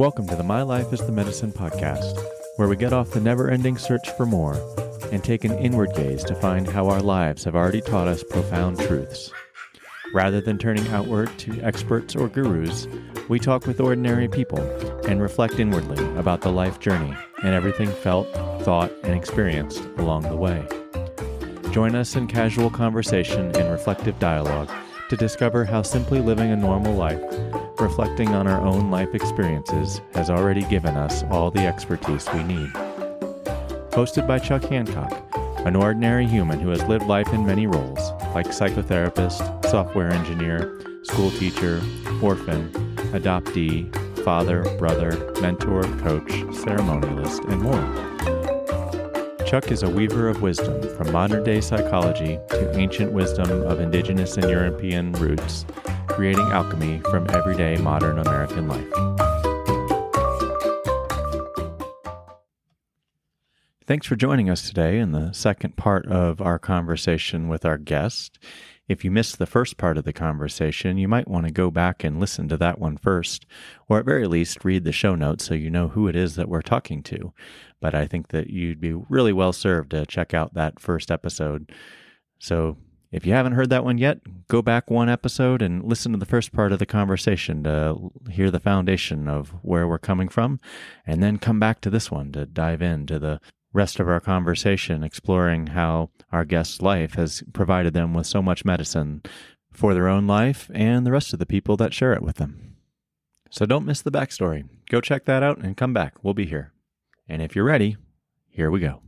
Welcome to the My Life is the Medicine podcast, where we get off the never ending search for more and take an inward gaze to find how our lives have already taught us profound truths. Rather than turning outward to experts or gurus, we talk with ordinary people and reflect inwardly about the life journey and everything felt, thought, and experienced along the way. Join us in casual conversation and reflective dialogue to discover how simply living a normal life, reflecting on our own life experiences, has already given us all the expertise we need. Hosted by Chuck Hancock, an ordinary human who has lived life in many roles, like psychotherapist, software engineer, school teacher, orphan, adoptee, father, brother, mentor, coach, ceremonialist, and more. Chuck is a weaver of wisdom from modern day psychology to ancient wisdom of indigenous and European roots, creating alchemy from everyday modern American life. Thanks for joining us today in the second part of our conversation with our guest. If you missed the first part of the conversation, you might want to go back and listen to that one first, or at very least read the show notes so you know who it is that we're talking to. But I think that you'd be really well served to check out that first episode. So if you haven't heard that one yet, go back one episode and listen to the first part of the conversation to hear the foundation of where we're coming from, and then come back to this one to dive into the rest of our conversation exploring how our guest's life has provided them with so much medicine for their own life and the rest of the people that share it with them. So don't miss the backstory. Go check that out and come back. We'll be here. And if you're ready, here we go.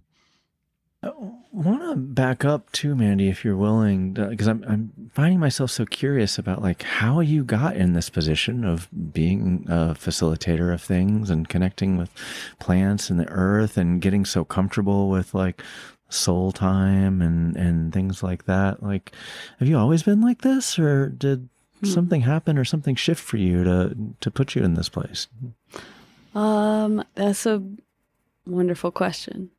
I want to back up too, Mandy, if you're willing, because I'm I'm finding myself so curious about like how you got in this position of being a facilitator of things and connecting with plants and the earth and getting so comfortable with like soul time and and things like that. Like, have you always been like this, or did hmm. something happen or something shift for you to to put you in this place? Um, that's a wonderful question.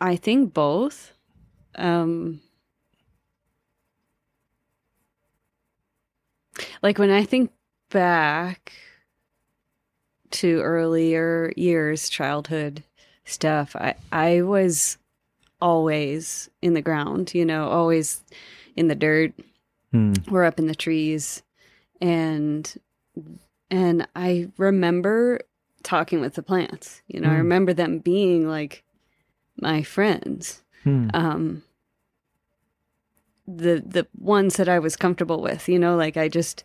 I think both. Um, like when I think back to earlier years, childhood stuff, I, I was always in the ground, you know, always in the dirt hmm. or up in the trees. And and I remember talking with the plants. You know, hmm. I remember them being like my friends. Hmm. Um, the the ones that I was comfortable with, you know, like I just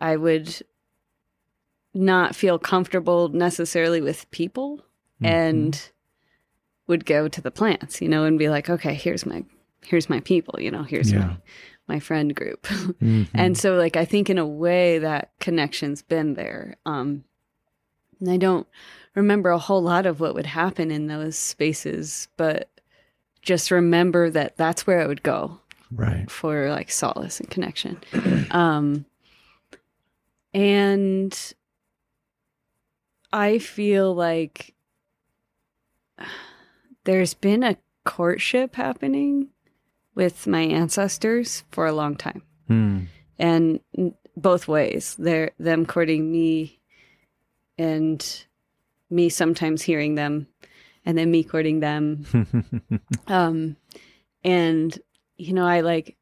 I would not feel comfortable necessarily with people mm-hmm. and would go to the plants, you know, and be like, okay, here's my here's my people, you know, here's yeah. my my friend group. mm-hmm. And so like I think in a way that connection's been there. Um and I don't remember a whole lot of what would happen in those spaces, but just remember that that's where I would go. Right. For like solace and connection. um, and I feel like there's been a courtship happening with my ancestors for a long time. Hmm. And both ways. They're them courting me and me sometimes hearing them and then me courting them. um, and, you know, I like,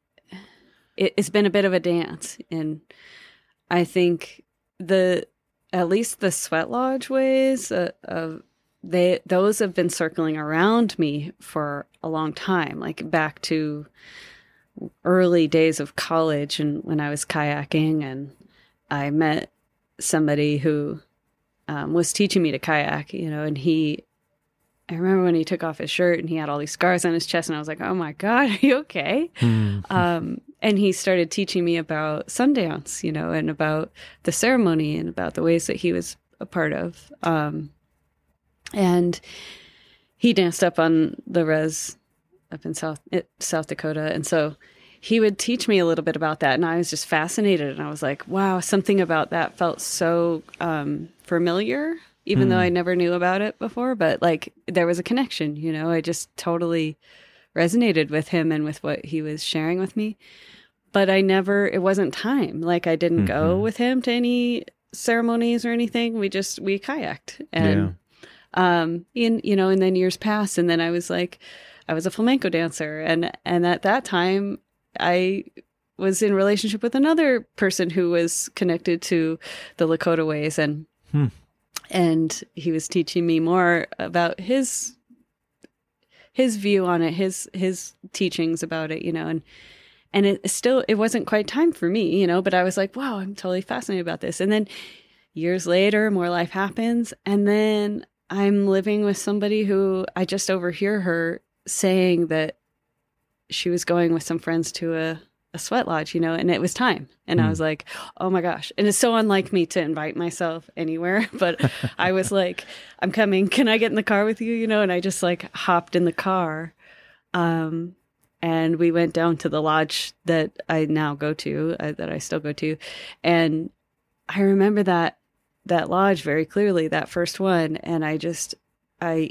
it, it's been a bit of a dance. And I think the, at least the sweat lodge ways uh, of, they those have been circling around me for a long time like back to early days of college and when i was kayaking and i met somebody who um, was teaching me to kayak, you know, and he, I remember when he took off his shirt and he had all these scars on his chest, and I was like, oh my God, are you okay? Mm-hmm. Um, and he started teaching me about Sundance, you know, and about the ceremony and about the ways that he was a part of. Um, and he danced up on the res up in South South Dakota, and so he would teach me a little bit about that, and I was just fascinated. And I was like, wow, something about that felt so um, familiar, even mm. though I hmm. never knew about it before. But like, there was a connection, you know. I just totally resonated with him and with what he was sharing with me. But I never, it wasn't time. Like, I didn't mm-hmm. go with him to any ceremonies or anything. We just we kayaked and yeah. um in you know and then years passed and then I was like I was a flamenco dancer and and at that time I was in relationship with another person who was connected to the Lakota ways and hmm. and he was teaching me more about his his view on it, his his teachings about it, you know, and and it still it wasn't quite time for me, you know, but I was like, wow, I'm totally fascinated about this. And then years later, more life happens, and then I'm living with somebody who I just overhear her saying that she was going with some friends to a a sweat lodge, you know, and it was time. And mm. I was hmm. like, oh my gosh. And it's so unlike me to invite myself anywhere. But I was like, I'm coming. Can I get in the car with you? You know, and I just like hopped in the car. Um, and we went down to the lodge that I now go to, uh, that I still go to. And I remember that that lodge very clearly, that first one. And I just, I,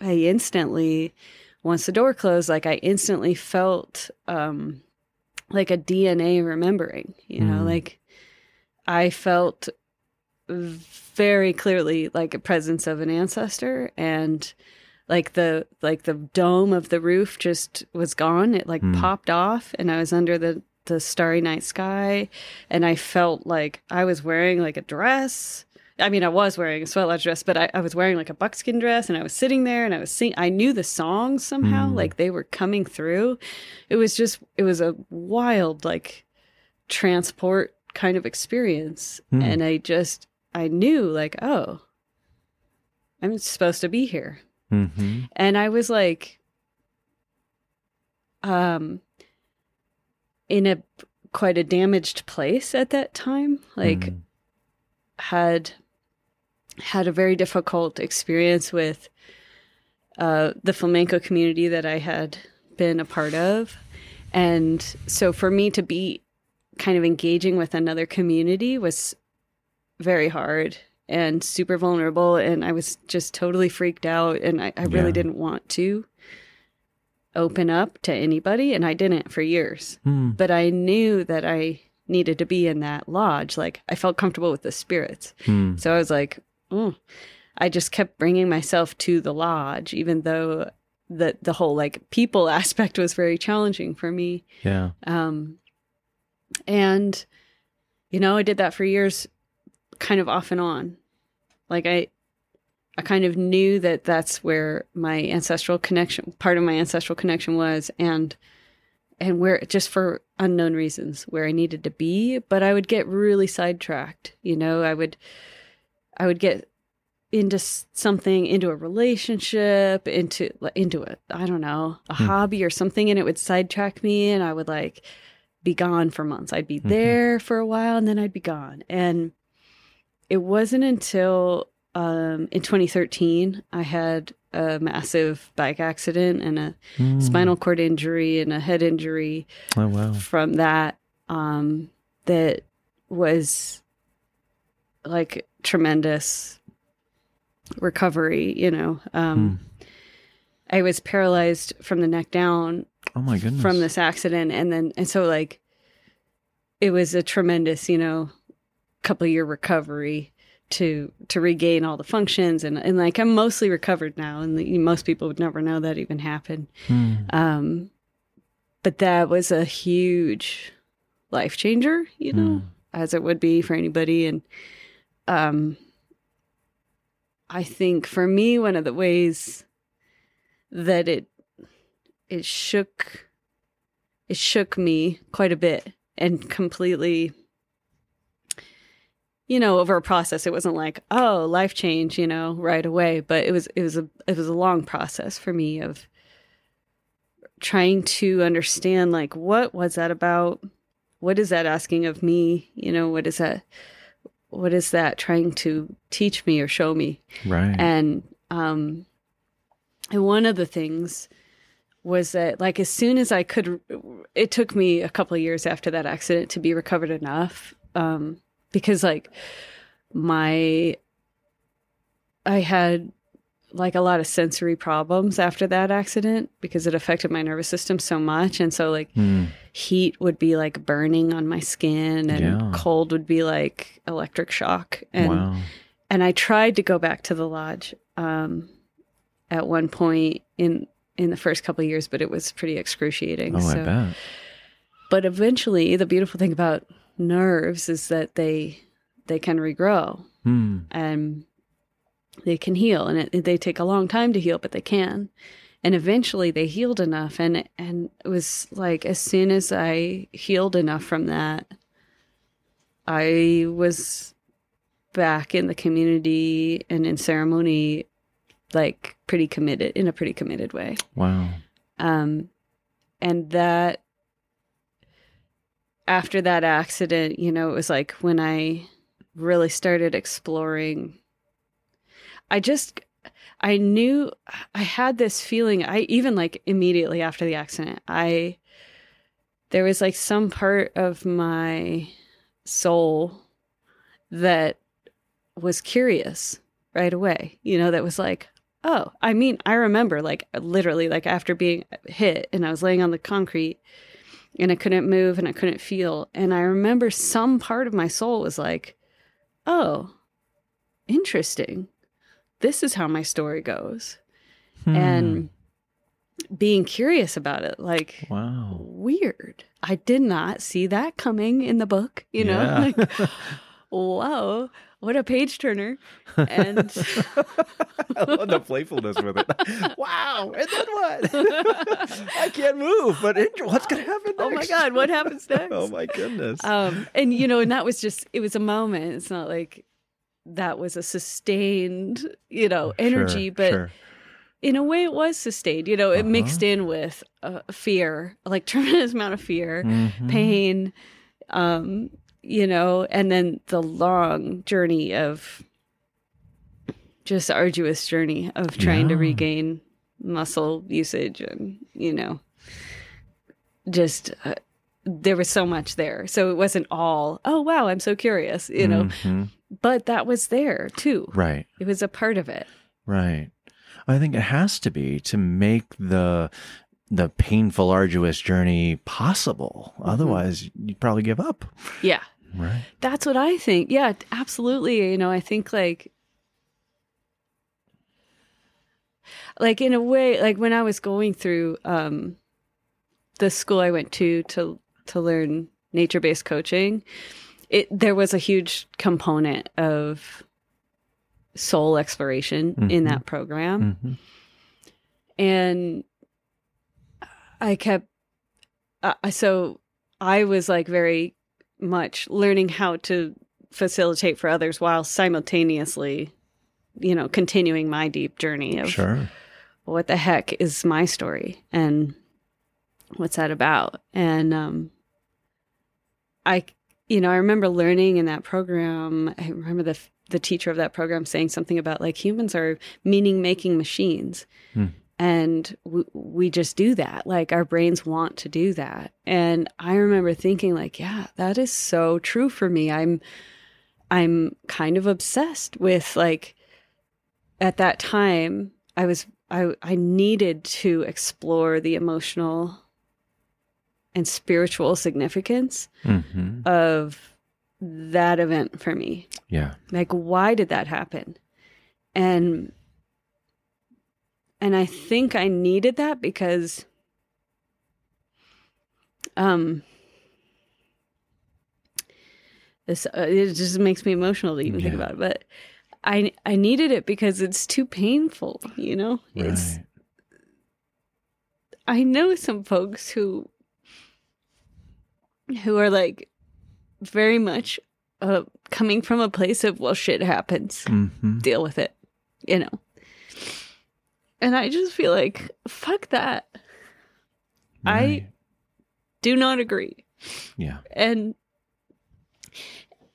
I instantly, once the door closed, like I instantly felt, um, like a DNA remembering, you know, mm. like I felt very clearly like a presence of an ancestor and like the like the dome of the roof just was gone it like mm. popped off and i was under the the starry night sky and i felt like i was wearing like a dress I mean, I was wearing a sweat lodge dress, but I, I, was wearing like a buckskin dress and I was sitting there and I was singing. I knew the songs somehow, mm. like they were coming through. It was just, it was a wild, like transport kind of experience. Mm. And I just, I knew like, oh, I'm supposed to be here. Mm-hmm. And I was like, um, in a quite a damaged place at that time. Like, mm. had had a very difficult experience with uh, the flamenco community that I had been a part of. And so for me to be kind of engaging with another community was very hard and super vulnerable. And I was just totally freaked out. And I, I really yeah. didn't want to open up to anybody. And I didn't for years. Hmm. But I knew that I needed to be in that lodge. Like I felt comfortable with the spirits. Hmm. So I was like, mm. I just kept bringing myself to the lodge, even though the the whole like people aspect was very challenging for me. Yeah. Um, and you know, I did that for years, kind of off and on. Like I, I kind of knew that that's where my ancestral connection, part of my ancestral connection was, and and where just for unknown reasons where I needed to be, but I would get really sidetracked. You know, I would I would get into something, into a relationship, into into a I don't know a hmm. hobby or something, and it would sidetrack me, and I would like be gone for months. I'd be mm-hmm. there for a while, and then I'd be gone. And it wasn't until um, in 2013 I had a massive bike accident and a mm. spinal cord injury and a head injury. Oh wow! From that, um, that was like tremendous recovery, you know. Um, hmm. I was paralyzed from the neck down. Oh my goodness. From this accident. And then, and so like, it was a tremendous, you know, couple year recovery to to regain all the functions and and like I'm mostly recovered now and the, most people would never know that even happened. Hmm. Um but that was a huge life changer, you know, hmm. as it would be for anybody and um, I think for me, one of the ways that it it shook it shook me quite a bit and completely you know over a process. It wasn't like oh life change you know right away but it was it was a it was a long process for me of trying to understand like what was that about? What is that asking of me? You know what is that what is that trying to teach me or show me? Right. And um and one of the things was that like as soon as I could it took me a couple of years after that accident to be recovered enough um because like my I had like a lot of sensory problems after that accident because it affected my nervous system so much. And so, like, mm. Heat would be like burning on my skin, and yeah. cold would be like electric shock. And wow. and I tried to go back to the lodge um, at one point in in the first couple years, but it was pretty excruciating. Oh, so, I bet. But eventually, the beautiful thing about nerves is that they they can regrow mm. and they can heal, and it, they take a long time to heal, but they can. And eventually, they healed enough, and and it was like as soon as I healed enough from that, I was back in the community and in ceremony like pretty committed in a pretty committed way. Wow. Um and that after that accident, you know, it was like when I really started exploring I just I knew I had this feeling I even like immediately after the accident, I there was like some part of my soul that was curious right away. You know, that was like, Oh, I mean, I remember like literally like after being hit and I was laying on the concrete and I couldn't move and I couldn't feel. And I remember some part of my soul was like, oh, interesting. This is how my story goes. Hmm. And being curious about it, like, wow, weird. I did not see that coming in the book, you know? Yeah. Like, whoa what a page turner. And I love the playfulness with it. wow. And then what? I can't move, but what's going to happen next? Oh my God. What happens next? oh my goodness. Um, and, you know, and that was just, it was a moment. It's not like that was a sustained, you know, energy, sure, but. Sure in a way it was sustained you know it uh-huh. mixed in with uh, fear like tremendous amount of fear mm-hmm. pain um you know, and then the long journey of just arduous journey of trying yeah. to regain muscle usage and, you know, just uh, there was so much there. So it wasn't all, oh, wow, I'm so curious, you know, mm-hmm. but that was there too. Right. It was a part of it. Right. I think it has to be to make the the painful, arduous journey possible. Mm-hmm. Otherwise, you'd probably give up. Yeah. Right. That's what I think. Yeah, absolutely. You know, I think like, like in a way, like when I was going through um, the school I went to to to learn nature based coaching, it there was a huge component of soul exploration mm-hmm. in that program, mm-hmm. and I kept uh, so I was like very much learning how to facilitate for others while simultaneously, you know, continuing my deep journey of sure. what the heck is my story and what's that about? And um, I, you know, I remember learning in that program. I remember the the teacher of that program saying something about like humans are meaning making machines. Hmm and we, we just do that like our brains want to do that and i remember thinking like yeah that is so true for me i'm i'm kind of obsessed with like at that time i was i i needed to explore the emotional and spiritual significance mm-hmm. of that event for me yeah like why did that happen and and I think I needed that because um this uh, it just makes me emotional to even yeah. think about it but I I needed it because it's too painful, you know? Right. It's I know some folks who who are like very much uh, coming from a place of well shit happens. Mm-hmm. Deal with it, you know. And I just feel like, fuck that. Right. I do not agree. Yeah. And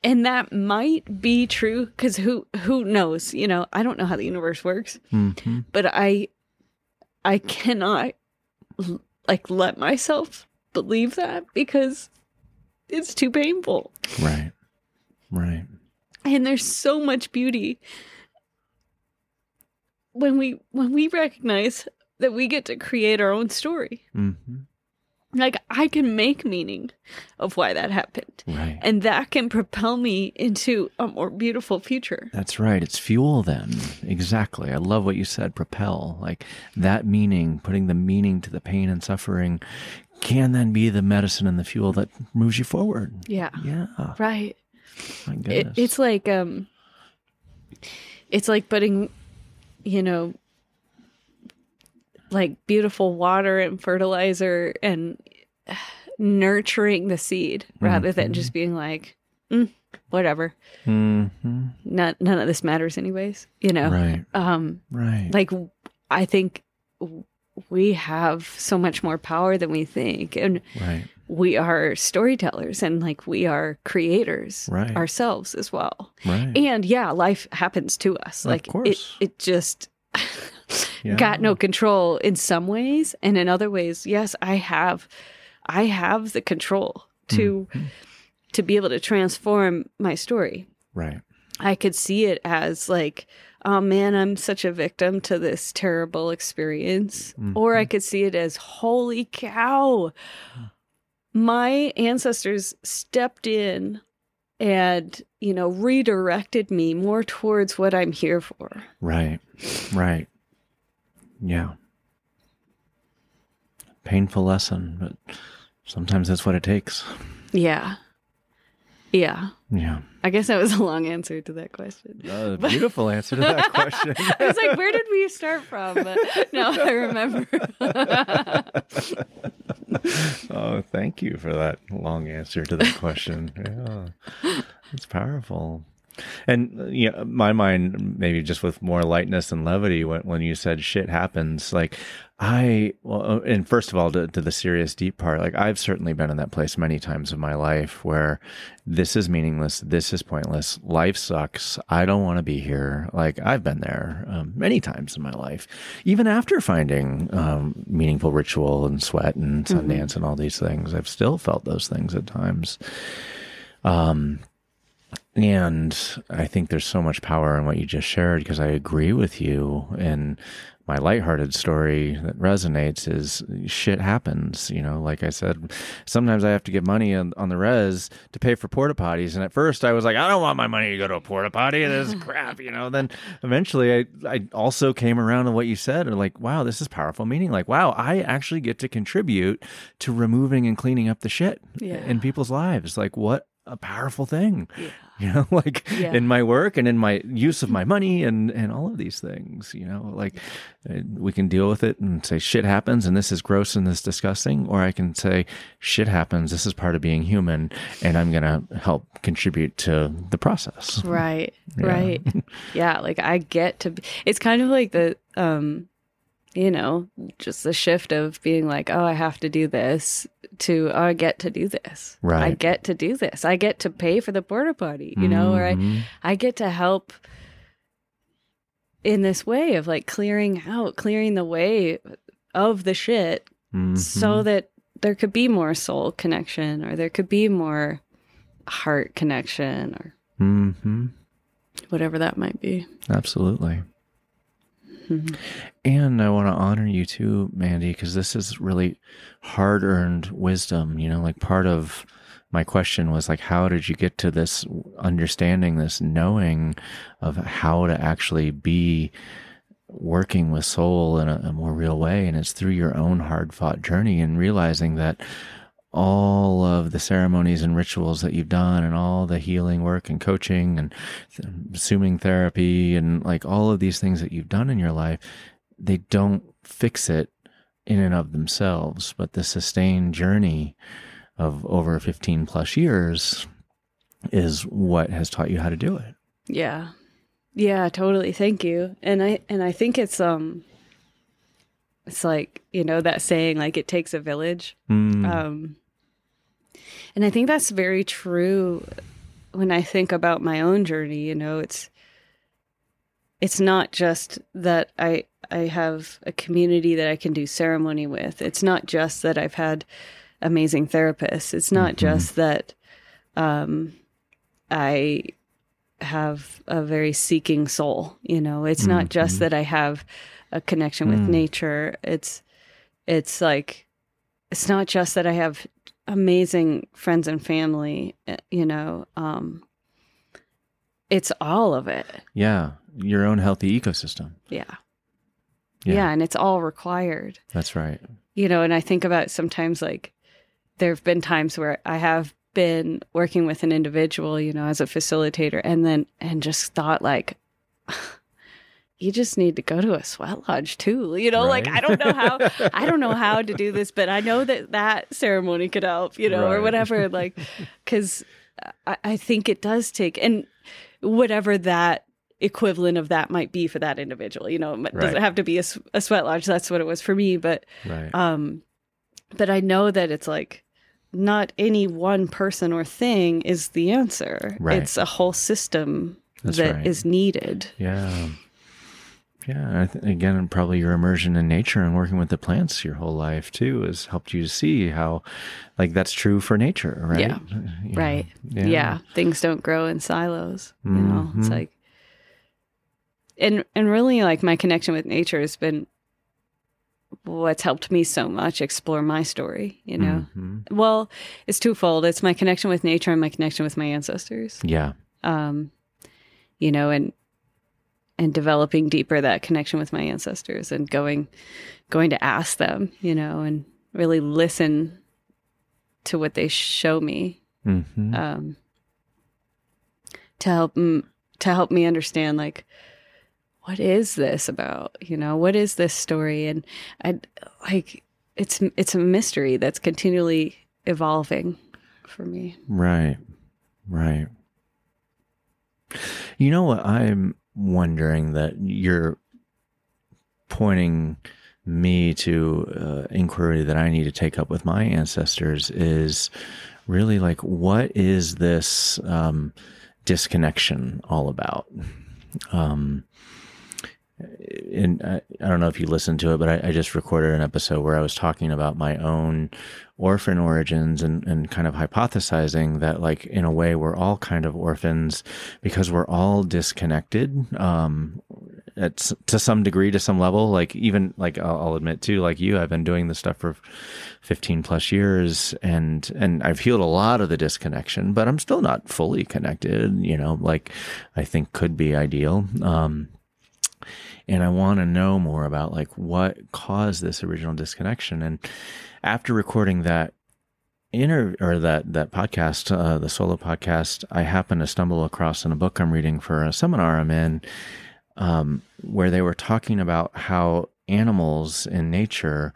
and that might be true because who who knows you know i don't know how the universe works mm-hmm. but i i cannot like let myself believe that because it's too painful right right and there's so much beauty when we when we recognize that we get to create our own story. Mm-hmm. Like I can make meaning of why that happened. Right. And that can propel me into a more beautiful future. That's right. It's fuel then. Exactly. I love what you said, propel. Like that meaning, putting the meaning to the pain and suffering can then be the medicine and the fuel that moves you forward. Yeah. Yeah. Right. My It, goodness. it's like um it's like putting you know like beautiful water and fertilizer and nurturing the seed rather than just being like mm, whatever mm-hmm. none, none of this matters anyways you know Right. um Right. like i think we have so much more power than we think and right. we are storytellers and like we are creators Right. ourselves as well Right. and yeah life happens to us Of like course. it it just Yeah. got no control in some ways and in other ways yes i have i have the control to Mm-hmm. to be able to transform my story right. I could see it as like oh man i'm such a victim to this terrible experience or i mm-hmm. could see it as holy cow my ancestors stepped in and you know redirected me more towards what i'm here for Right. Right. Yeah. Painful lesson, but sometimes that's what it takes. yeah yeah Yeah. I guess that was a long answer to that question Uh, beautiful answer to that question. i was like where did we start from but no i remember oh, thank you for that long answer to that question. Yeah, it's powerful. And uh, yeah, my mind maybe just with more lightness and levity when when you said shit happens. Like I well, uh, and first of all, to, to the serious deep part, like I've certainly been in that place many times in my life where this is meaningless, this is pointless, life sucks, I don't want to be here. Like I've been there um, many times in my life, even after finding um, meaningful ritual and sweat and Sundance and all these things, I've still felt those things at times. Um, and I think there's so much power in what you just shared because I agree with you. And my lighthearted story that resonates is shit happens. You know, like I said, sometimes I have to give money on, on the res to pay for porta potties. And at first I was like, I don't want my money to go to a porta potty. This is crap. You know, then eventually I, I also came around to what you said and like, wow, this is powerful meaning. Like, wow, I actually get to contribute to removing and cleaning up the shit Yeah. in people's lives. Like, what a powerful thing Yeah. you know like Yeah. in my work and in my use of my money and and all of these things you know like uh, we can deal with it and say shit happens and this is gross and this is disgusting or i can say shit happens this is part of being human and i'm gonna help contribute to the process Right. Yeah. Right. yeah, like I get to be, it's kind of like the um you know, just the shift of being like, "Oh, I have to do this," to oh, "I get to do this." Right. I get to do this. I get to pay for the porta potty, you know, or I Mhm. I get to help in this way of like clearing out, clearing the way of the shit Mhm. so that there could be more soul connection or there could be more heart connection or Mhm. whatever that might be. Absolutely. Mhm. And I want to honor you too, Mandy, because this is really hard earned wisdom. You know, like part of my question was like, how did you get to this understanding, this knowing of how to actually be working with soul in a, a more real way? And it's through your own hard fought journey and realizing that all of the ceremonies and rituals that you've done and all the healing work and coaching and th- assuming therapy and like all of these things that you've done in your life, they don't fix it in and of themselves, but the sustained journey of over 15 plus years is what has taught you how to do it. Yeah. Yeah, totally. Thank you. And I and I think it's um it's like, you know, that saying like it takes a village. Mm, Um and I think that's very true when I think about my own journey, you know, it's it's not just that I I have a community that I can do ceremony with. It's not just that I've had amazing therapists. It's not Mhm. just that um I have a very seeking soul. You know, it's not just Mm-hmm. that I have a connection with Mm. nature. It's it's like it's not just that I have amazing friends and family. uh, You know, um, it's all of it. Yeah. Your own healthy ecosystem. Yeah. Yeah. yeah, and it's all required. That's right. you know, and I think about sometimes like there have been times where I have been working with an individual, you know, as a facilitator, and then and just thought like, you just need to go to a sweat lodge too, you know, like I don't know how I don't know how to do this, but I know that that ceremony could help, you know, or whatever, like because I, I think it does take and whatever that equivalent of that might be for that individual you know it Right. doesn't have to be a sweat lodge that's what it was for me but Right. um, but I know that it's like not any one person or thing is the answer. Right. It's a whole system That's that is right. needed. Yeah. Yeah. Again, probably your immersion in nature and working with the plants your whole life too has helped you to see how, like, that's true for nature, right? Yeah. You Right. know, Yeah. Things don't grow in silos. You know, it's Mhm. like, and and really like my connection with nature has been what's helped me so much explore my story. You know, Mhm. well, it's twofold. It's my connection with nature and my connection with my ancestors. Yeah. um, you know, and and developing deeper that connection with my ancestors and going going to ask them, you know, and really listen to what they show me hmm um, to help m- to help me understand like what is this about? You know what is this story? And i like it's it's a mystery that's continually evolving for me. Right. Right. You know what? I'm wondering that you're pointing me to uh, inquiry that I need to take up with my ancestors is really like what is this um, disconnection all about? Um, and I, I don't know if you listened to it, but I, I just recorded an episode where I was talking about my own orphan origins and, and kind of hypothesizing that, like, in a way, we're all kind of orphans because we're all disconnected. Um, at, to some degree, to some level, like even like I'll, I'll admit too, like you, I've been doing this stuff for 15 plus years and, and I've healed a lot of the disconnection, but I'm still not fully connected, you know, like I think could be ideal. Um, and I want to know more about like what caused this original disconnection. And after recording that inter or that that podcast, uh, the solo podcast, I happened to stumble across in a book I'm reading for a seminar I'm in, um, where they were talking about how animals in nature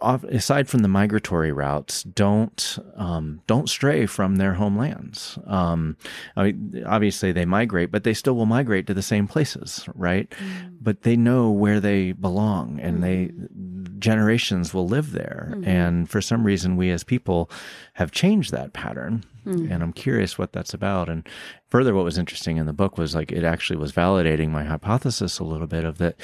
aside from the migratory routes, don't um, don't stray from their homelands. Um, I mean, obviously, they migrate, but they still will migrate to the same places, right? But they know where they belong, and they generations will live there. And for some reason, we as people have changed that pattern. And I'm curious what that's about. And further, what was interesting in the book was like it actually was validating my hypothesis a little bit of that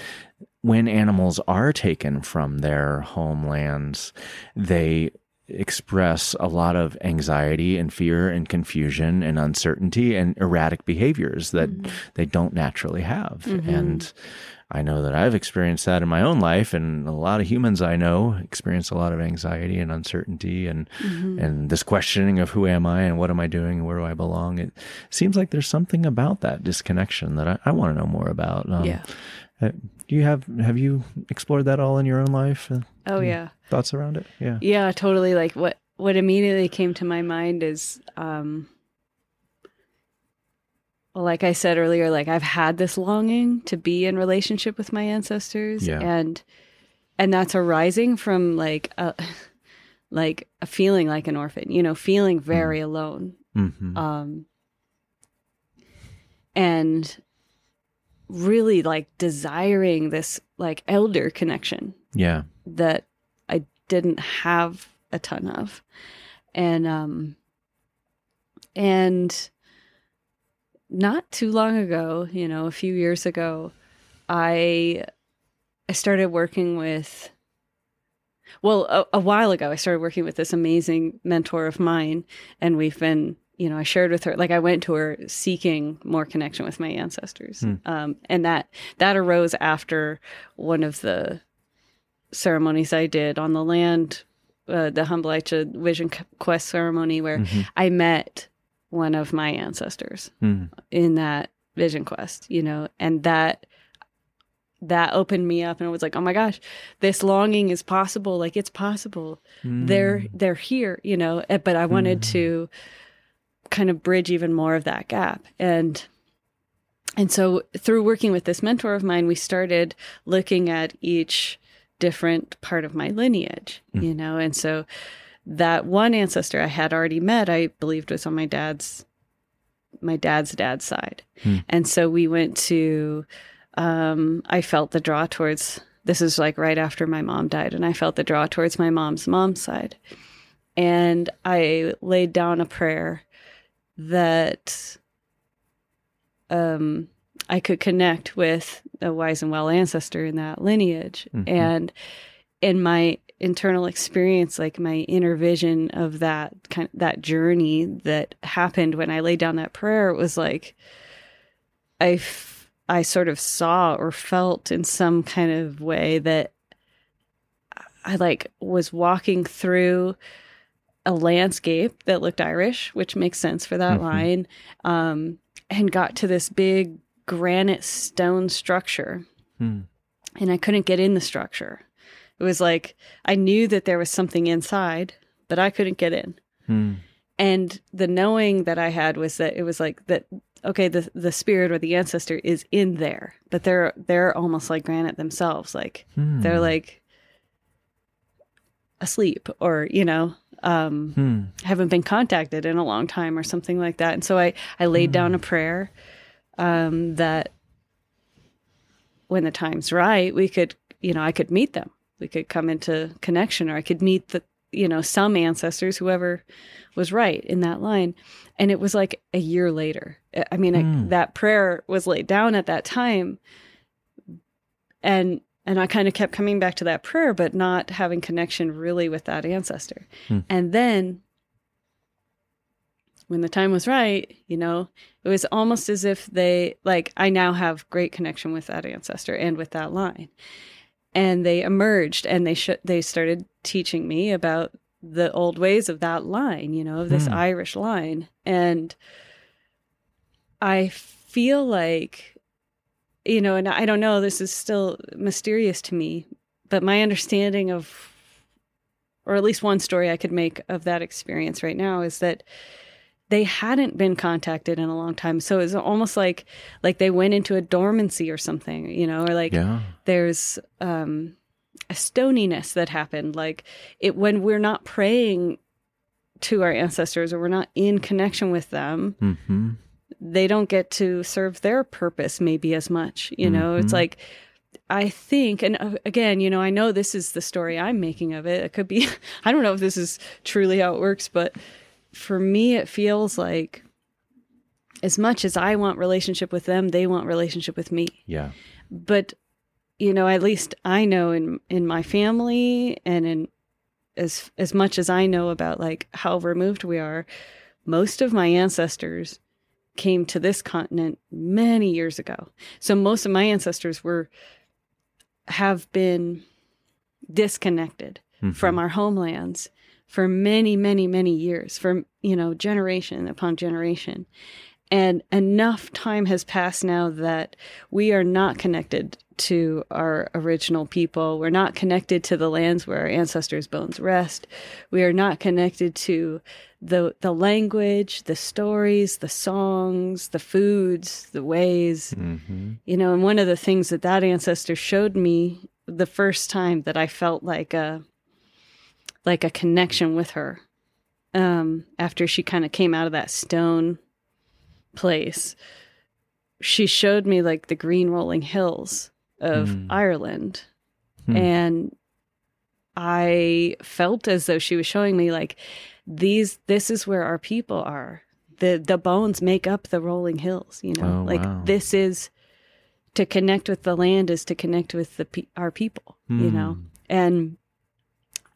when animals are taken from their homelands, they express a lot of anxiety and fear and confusion and uncertainty and erratic behaviors that mm-hmm. they don't naturally have. Mm-hmm. And I know that I've experienced that in my own life, and a lot of humans I know experience a lot of anxiety and uncertainty and mm-hmm. and this questioning of who am I and what am I doing and where do I belong. It seems like there's something about that disconnection that I, I want to know more about. Um, Yeah. Uh, Do you have have you explored that all in your own life? Uh, oh yeah thoughts around it? Yeah. Yeah, totally. Like what what immediately came to my mind is um well, like I said earlier, like I've had this longing to be in relationship with my ancestors Yeah. and and that's arising from like a like a feeling like an orphan, you know, feeling very alone. hmm Um and really like desiring this like elder connection yeah. that I didn't have a ton of. And um and not too long ago, you know, a few years ago, I I started working with well, a, a while ago I started working with this amazing mentor of mine and we've been you know, I shared with her, like I went to her seeking more connection with my ancestors. Mm. Um, and that, that arose after one of the ceremonies I did on the land, uh, the Hanblecheya Vision Quest ceremony, where mm-hmm. I met one of my ancestors mm. in that vision quest, you know, and that that opened me up and I was like oh my gosh this longing is possible like it's possible mm. they're they're here you know eh, but i wanted mm. to kind of bridge even more of that gap and and so through working with this mentor of mine we started looking at each different part of my lineage mm. you know and so that one ancestor i had already met i believed was on my dad's my dad's dad's side mm. and so we went to um, i felt the draw towards this is like right after my mom died and i felt the draw towards my mom's mom's side and i laid down a prayer that um, I could connect with a wise and well ancestor in that lineage. Mm-hmm. And in my internal experience, like my inner vision of that kind of, that journey that happened when I laid down that prayer, it was like I, f- I sort of saw or felt in some kind of way that I like was walking through a landscape that looked Irish, which makes sense for that mm-hmm. line, um, and got to this big granite stone structure. Mm. And I couldn't get in the structure. It was like I knew that there was something inside, but I couldn't get in. Mm. And the knowing that I had was that it was like that okay, the the spirit or the ancestor is in there, but they're they're almost like granite themselves. Like mm. they're like asleep or, you know, um, hmm. haven't been contacted in a long time or something like that. And so I, I laid hmm. down a prayer um, that when the time's right, we could, you know, I could meet them. We could come into connection or I could meet the, you know, some ancestors, whoever was right in that line. And it was like a year later. I mean, hmm. I, that prayer was laid down at that time. And and I kind of kept coming back to that prayer, but not having connection really with that ancestor. Hmm. And then when the time was right, you know, it was almost as if they, like, I now have great connection with that ancestor and with that line. And they emerged and they sh- they started teaching me about the old ways of that line, you know, of this hmm. Irish line. And I feel like you know, and I don't know, this is still mysterious to me, but my understanding of, or at least one story I could make of that experience right now is that they hadn't been contacted in a long time. So it's almost like, like they went into a dormancy or something, you know, or like yeah. there's, um, a stoniness that happened. Like it, when we're not praying to our ancestors or we're not in connection with them, mm-hmm they don't get to serve their purpose maybe as much. You know, mm-hmm. it's like, I think, and uh, again, you know, I know this is the story I'm making of it. It could be, I don't know if this is truly how it works, but for me, it feels like as much as I want relationship with them, they want relationship with me. Yeah. But, you know, at least I know in, in my family and in as, as much as I know about like how removed we are, most of my ancestors came to this continent many years ago. So most of my ancestors were have been disconnected mm-hmm. from our homelands for many many many years for you know generation upon generation and enough time has passed now that we are not connected to our original people. We're not connected to the lands where our ancestors' bones rest. We are not connected to the the language, the stories, the songs, the foods, the ways. Mm-hmm. You know, and one of the things that that ancestor showed me the first time that I felt like a like a connection with her um, after she kind of came out of that stone place she showed me like the green rolling hills of mm. Ireland. Mm. And I felt as though she was showing me like these this is where our people are. The the bones make up the rolling hills, you know. Oh, like wow. this is to connect with the land is to connect with the our people, mm. you know. Hmm. And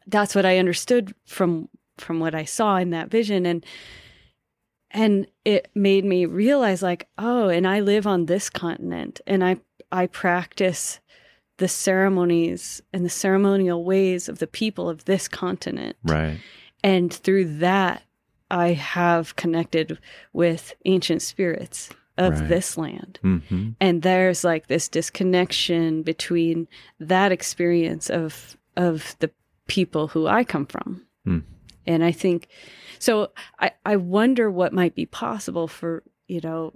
that's what I understood from from what I saw in that vision and and it made me realize like oh and i live on this continent and i i practice the ceremonies and the ceremonial ways of the people of this continent right and through that i have connected with ancient spirits of right. this land mm-hmm. and there's like this disconnection between that experience of of the people who i come from mm. and i think so I, I wonder what might be possible for, you know,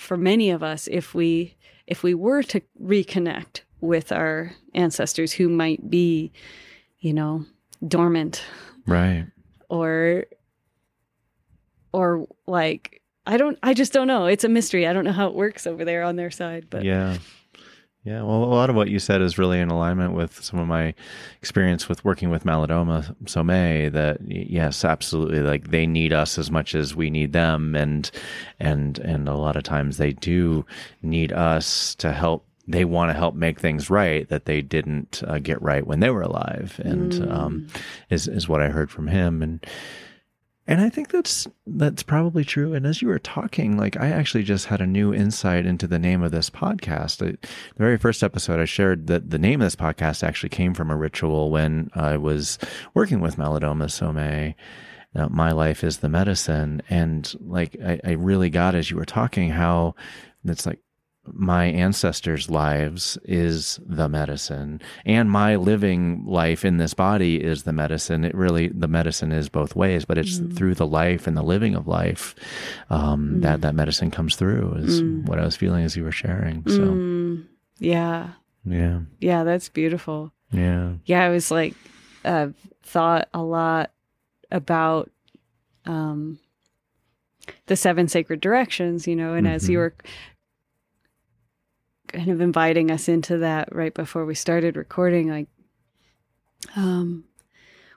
for many of us if we if we were to reconnect with our ancestors who might be, you know, dormant. Right. Or or like I don't I just don't know. It's a mystery. I don't know how it works over there on their side, but Yeah. Yeah, well, a lot of what you said is really in alignment with some of my experience with working with Malidoma Somé. That yes, absolutely, like they need us as much as we need them, and and and a lot of times they do need us to help. They want to help make things right that they didn't uh, get right when they were alive, and um, mm. um, is is what I heard from him, and and I think that's that's probably true. And as you were talking, like I actually just had a new insight into the name of this podcast. I, the very first episode, I shared that the name of this podcast actually came from a ritual when I was working with Malidoma Somé. Uh, my life is the medicine, and like I, I really got as you were talking how it's like my ancestors' lives is the medicine, and my living life in this body is the medicine. It really, the medicine is both ways, but it's mm. through the life and the living of life um, mm. that that medicine comes through. Is mm. what I was feeling as you were sharing. So, mm. yeah, yeah, yeah, that's beautiful. Yeah, yeah. I was like, uh, thought a lot about um, the seven sacred directions, you know, and mm-hmm. as you mm-hmm. were kind of inviting us into that right before we started recording like um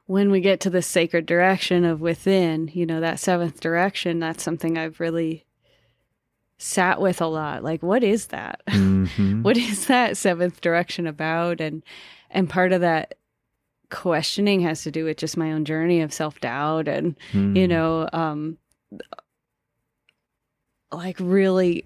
when we get to the sacred direction of within you know that seventh direction that's something i've really sat with a lot like what is that mm-hmm. what is that seventh direction about and and part of that questioning has to do with just my own journey of self-doubt and mm. you know um like really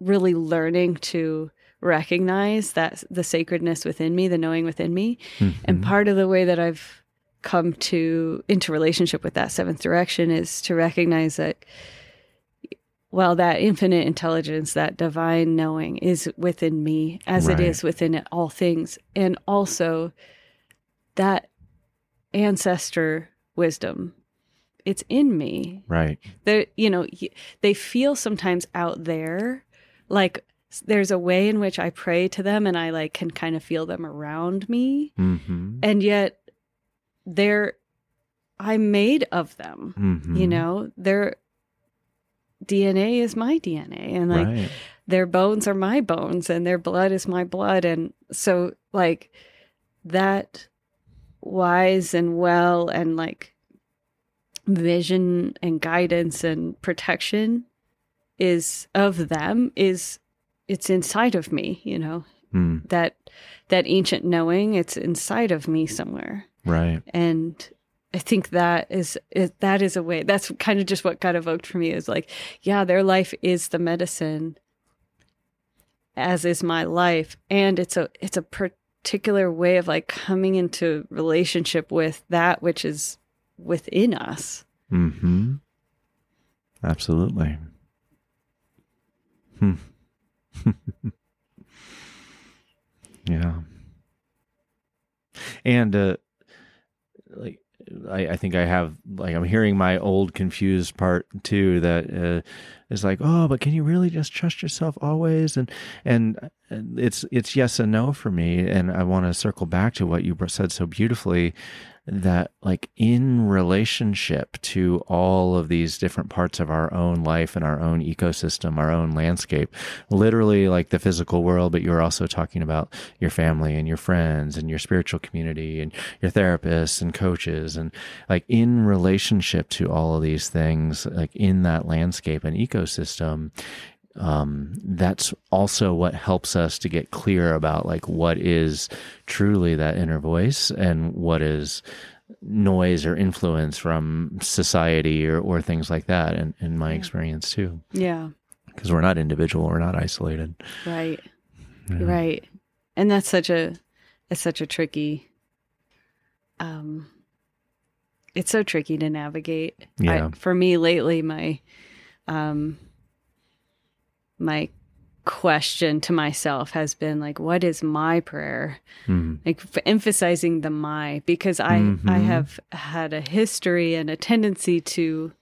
really learning to recognize that the sacredness within me, the knowing within me. Mm-hmm. And part of the way that I've come to into relationship with that seventh direction is to recognize that well that infinite intelligence that divine knowing is within me as right. it is within all things and also that ancestor wisdom it's in me right they you know they feel sometimes out there like there's a way in which I pray to them and I like can kind of feel them around me. Mm-hmm. And yet they're I'm made of them. Mm-hmm. You know, their DNA is my DNA and like right. their bones are my bones and their blood is my blood and so like that wise and well and like vision and guidance and protection is of them is it's inside of me you know? Mm. that that ancient knowing it's inside of me somewhere. Right. And i think that is, is that is a way that's kind of just what got evoked for me is like yeah their life is the medicine as is my life. And it's a it's a particular way of like coming into relationship with that which is within us. Mm-hmm. Absolutely Hmm. yeah. And uh like I, I think I have like I'm hearing my old confused part too that uh, is like oh but can you really just trust yourself always and and it's it's yes and no for me. And I want to circle back to what you said so beautifully that like in relationship to all of these different parts of our own life and our own ecosystem our own landscape literally like the physical world but you're also talking about your family and your friends and your spiritual community and your therapists and coaches and like in relationship to all of these things like in that landscape and ecosystem um, that's also what helps us to get clear about like what is truly that inner voice and what is noise or influence from society or, or things like that in, in my experience too. Yeah. Because we're not individual we're not isolated. Right. Yeah. right. And that's such a it's such a tricky um it's so tricky to navigate. Yeah. I, for me lately my um my question to myself has been like what is my prayer mm. like emphasizing the my because i mm-hmm. i have had a history and a tendency to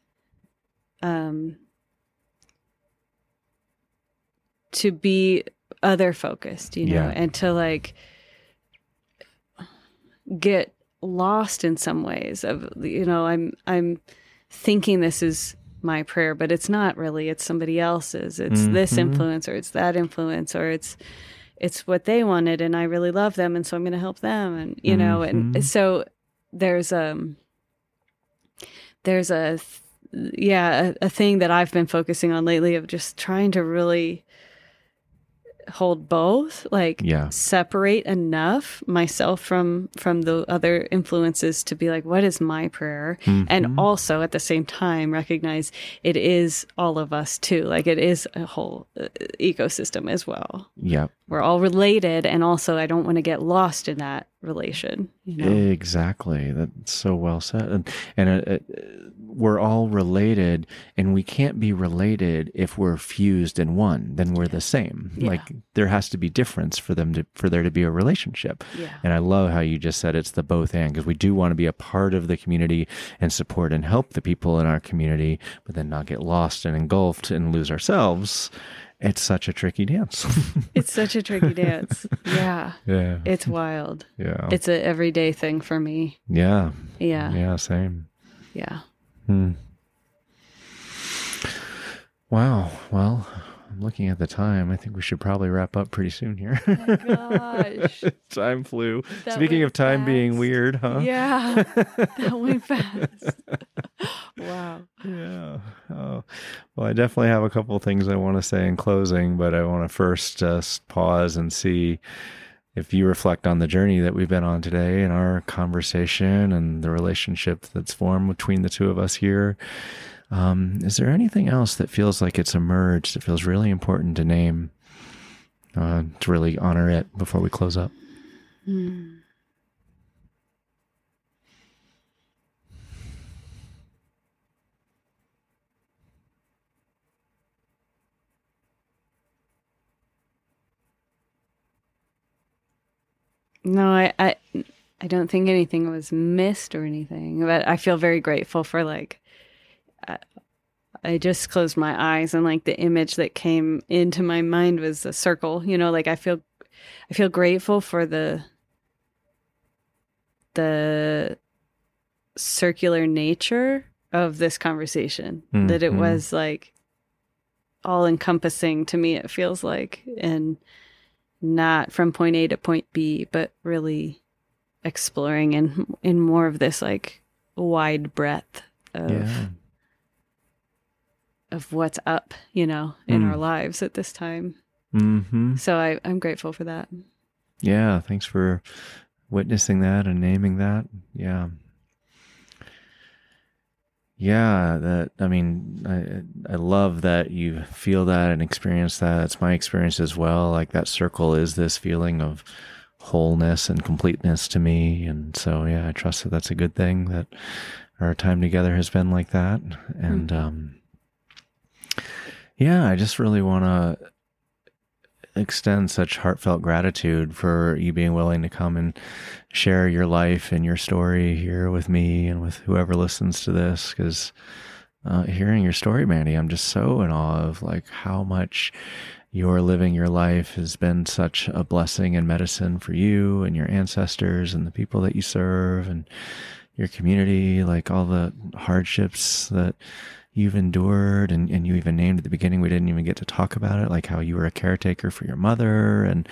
um to be other focused you know yeah. and to like get lost in some ways of you know i'm i'm thinking this is my prayer, but it's not really. It's somebody else's. It's mm-hmm. this influence or it's that influence or it's it's what they wanted and I really love them and so I'm going to help them and you know mm-hmm. and so there's um there's a yeah a, a thing that I've been focusing on lately of just trying to really hold both like yeah. separate enough myself from from the other influences to be like what is my prayer mm-hmm. and also at the same time recognize it is all of us too like it is a whole uh, ecosystem as well yeah we're all related and also i don't want to get lost in that relation you know? exactly that's so well said and and uh, uh, we're all related and we can't be related if we're fused in one then we're the same yeah. like there has to be difference for them to for there to be a relationship yeah. and i love how you just said it's the both and because we do want to be a part of the community and support and help the people in our community but then not get lost and engulfed and lose ourselves it's such a tricky dance. it's such a tricky dance. Yeah. Yeah. It's wild. Yeah. It's an everyday thing for me. Yeah. Yeah. Yeah, same. Yeah. Hmm. Wow. Well, I'm looking at the time. I think we should probably wrap up pretty soon here. Oh gosh. time flew. That Speaking of time fast. being weird, huh? Yeah. that went fast. wow. Yeah. Oh. Well, I definitely have a couple of things I want to say in closing, but I want to first just pause and see if you reflect on the journey that we've been on today and our conversation and the relationship that's formed between the two of us here, um, is there anything else that feels like it's emerged that feels really important to name uh, to really honor it before we close up? Mm. No, I, I, I don't think anything was missed or anything. But I feel very grateful for like. I, I just closed my eyes and like the image that came into my mind was a circle. You know, like I feel, I feel grateful for the. The circular nature of this conversation mm-hmm. that it mm-hmm. was like all encompassing to me it feels like and not from point A to point B, but really exploring in in more of this like wide breadth of yeah. of what's up, you know, in mm. our lives at this time. Mm-hmm. So I, I'm grateful for that. Yeah, thanks for witnessing that and naming that. Yeah yeah that i mean i i love that you feel that and experience that. It's my experience as well like that circle is this feeling of wholeness and completeness to me. And so yeah i trust that that's a good thing that our time together has been like that. And mm-hmm. um yeah i just really want to extend such heartfelt gratitude for you being willing to come and share your life and your story here with me and with whoever listens to this. Because uh, hearing your story, Mandy, I'm just so in awe of like how much your living your life has been such a blessing and medicine for you and your ancestors and the people that you serve and your community, like all the hardships that you've endured and, and you even named at the beginning we didn't even get to talk about it like how you were a caretaker for your mother and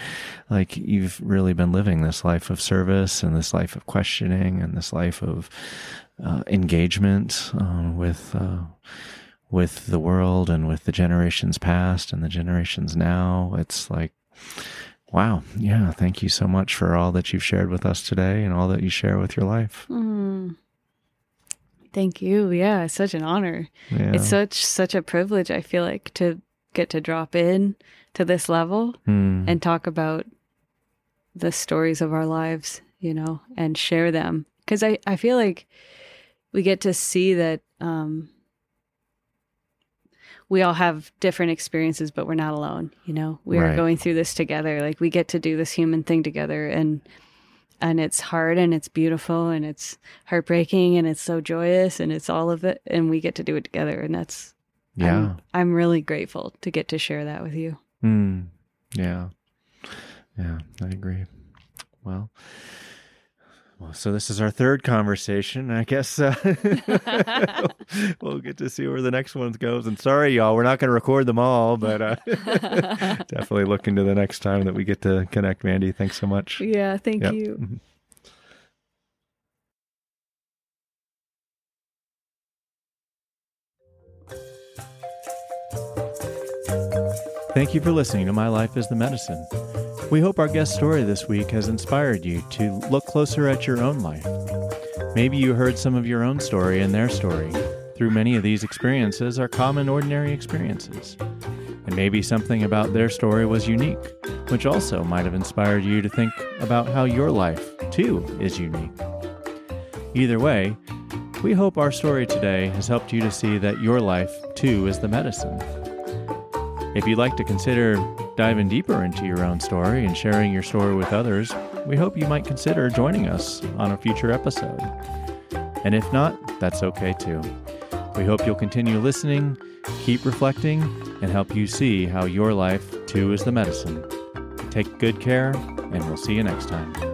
like you've really been living this life of service and this life of questioning and this life of uh, engagement uh, with uh, with the world and with the generations past and the generations now it's like Wow. Yeah. Thank you so much for all that you've shared with us today and all that you share with your life. Mm. Thank you. Yeah, it's such an honor. Yeah. It's such such a privilege I feel like to get to drop in to this level Mm. and talk about the stories of our lives, you know, and share them cuz I I feel like we get to see that um we all have different experiences but we're not alone, you know. We Right. are going through this together. Like we get to do this human thing together and and it's hard and it's beautiful and it's heartbreaking and it's so joyous and it's all of it and we get to do it together and that's yeah. I'm, I'm really grateful to get to share that with you. Mm. Yeah. Yeah, I agree. Well, well, so this is our third conversation. I guess uh, we'll get to see where the next one goes. And sorry, y'all, we're not going to record them all, but uh, definitely looking to the next time that we get to connect. Mandy, thanks so much. Yeah, thank Yep. you. Mhm. Thank you for listening to My Life is the Medicine. We hope our guest story this week has inspired you to look closer at your own life. Maybe you heard some of your own story and their story. Through many of these experiences are common, ordinary experiences. And maybe something about their story was unique, which also might have inspired you to think about how your life, too, is unique. Either way, we hope our story today has helped you to see that your life, too, is the medicine. If you'd like to consider diving deeper into your own story and sharing your story with others, we hope you might consider joining us on a future episode. And if not, that's okay too. We hope you'll continue listening, keep reflecting, and help you see how your life, too, is the medicine. Take good care, and we'll see you next time.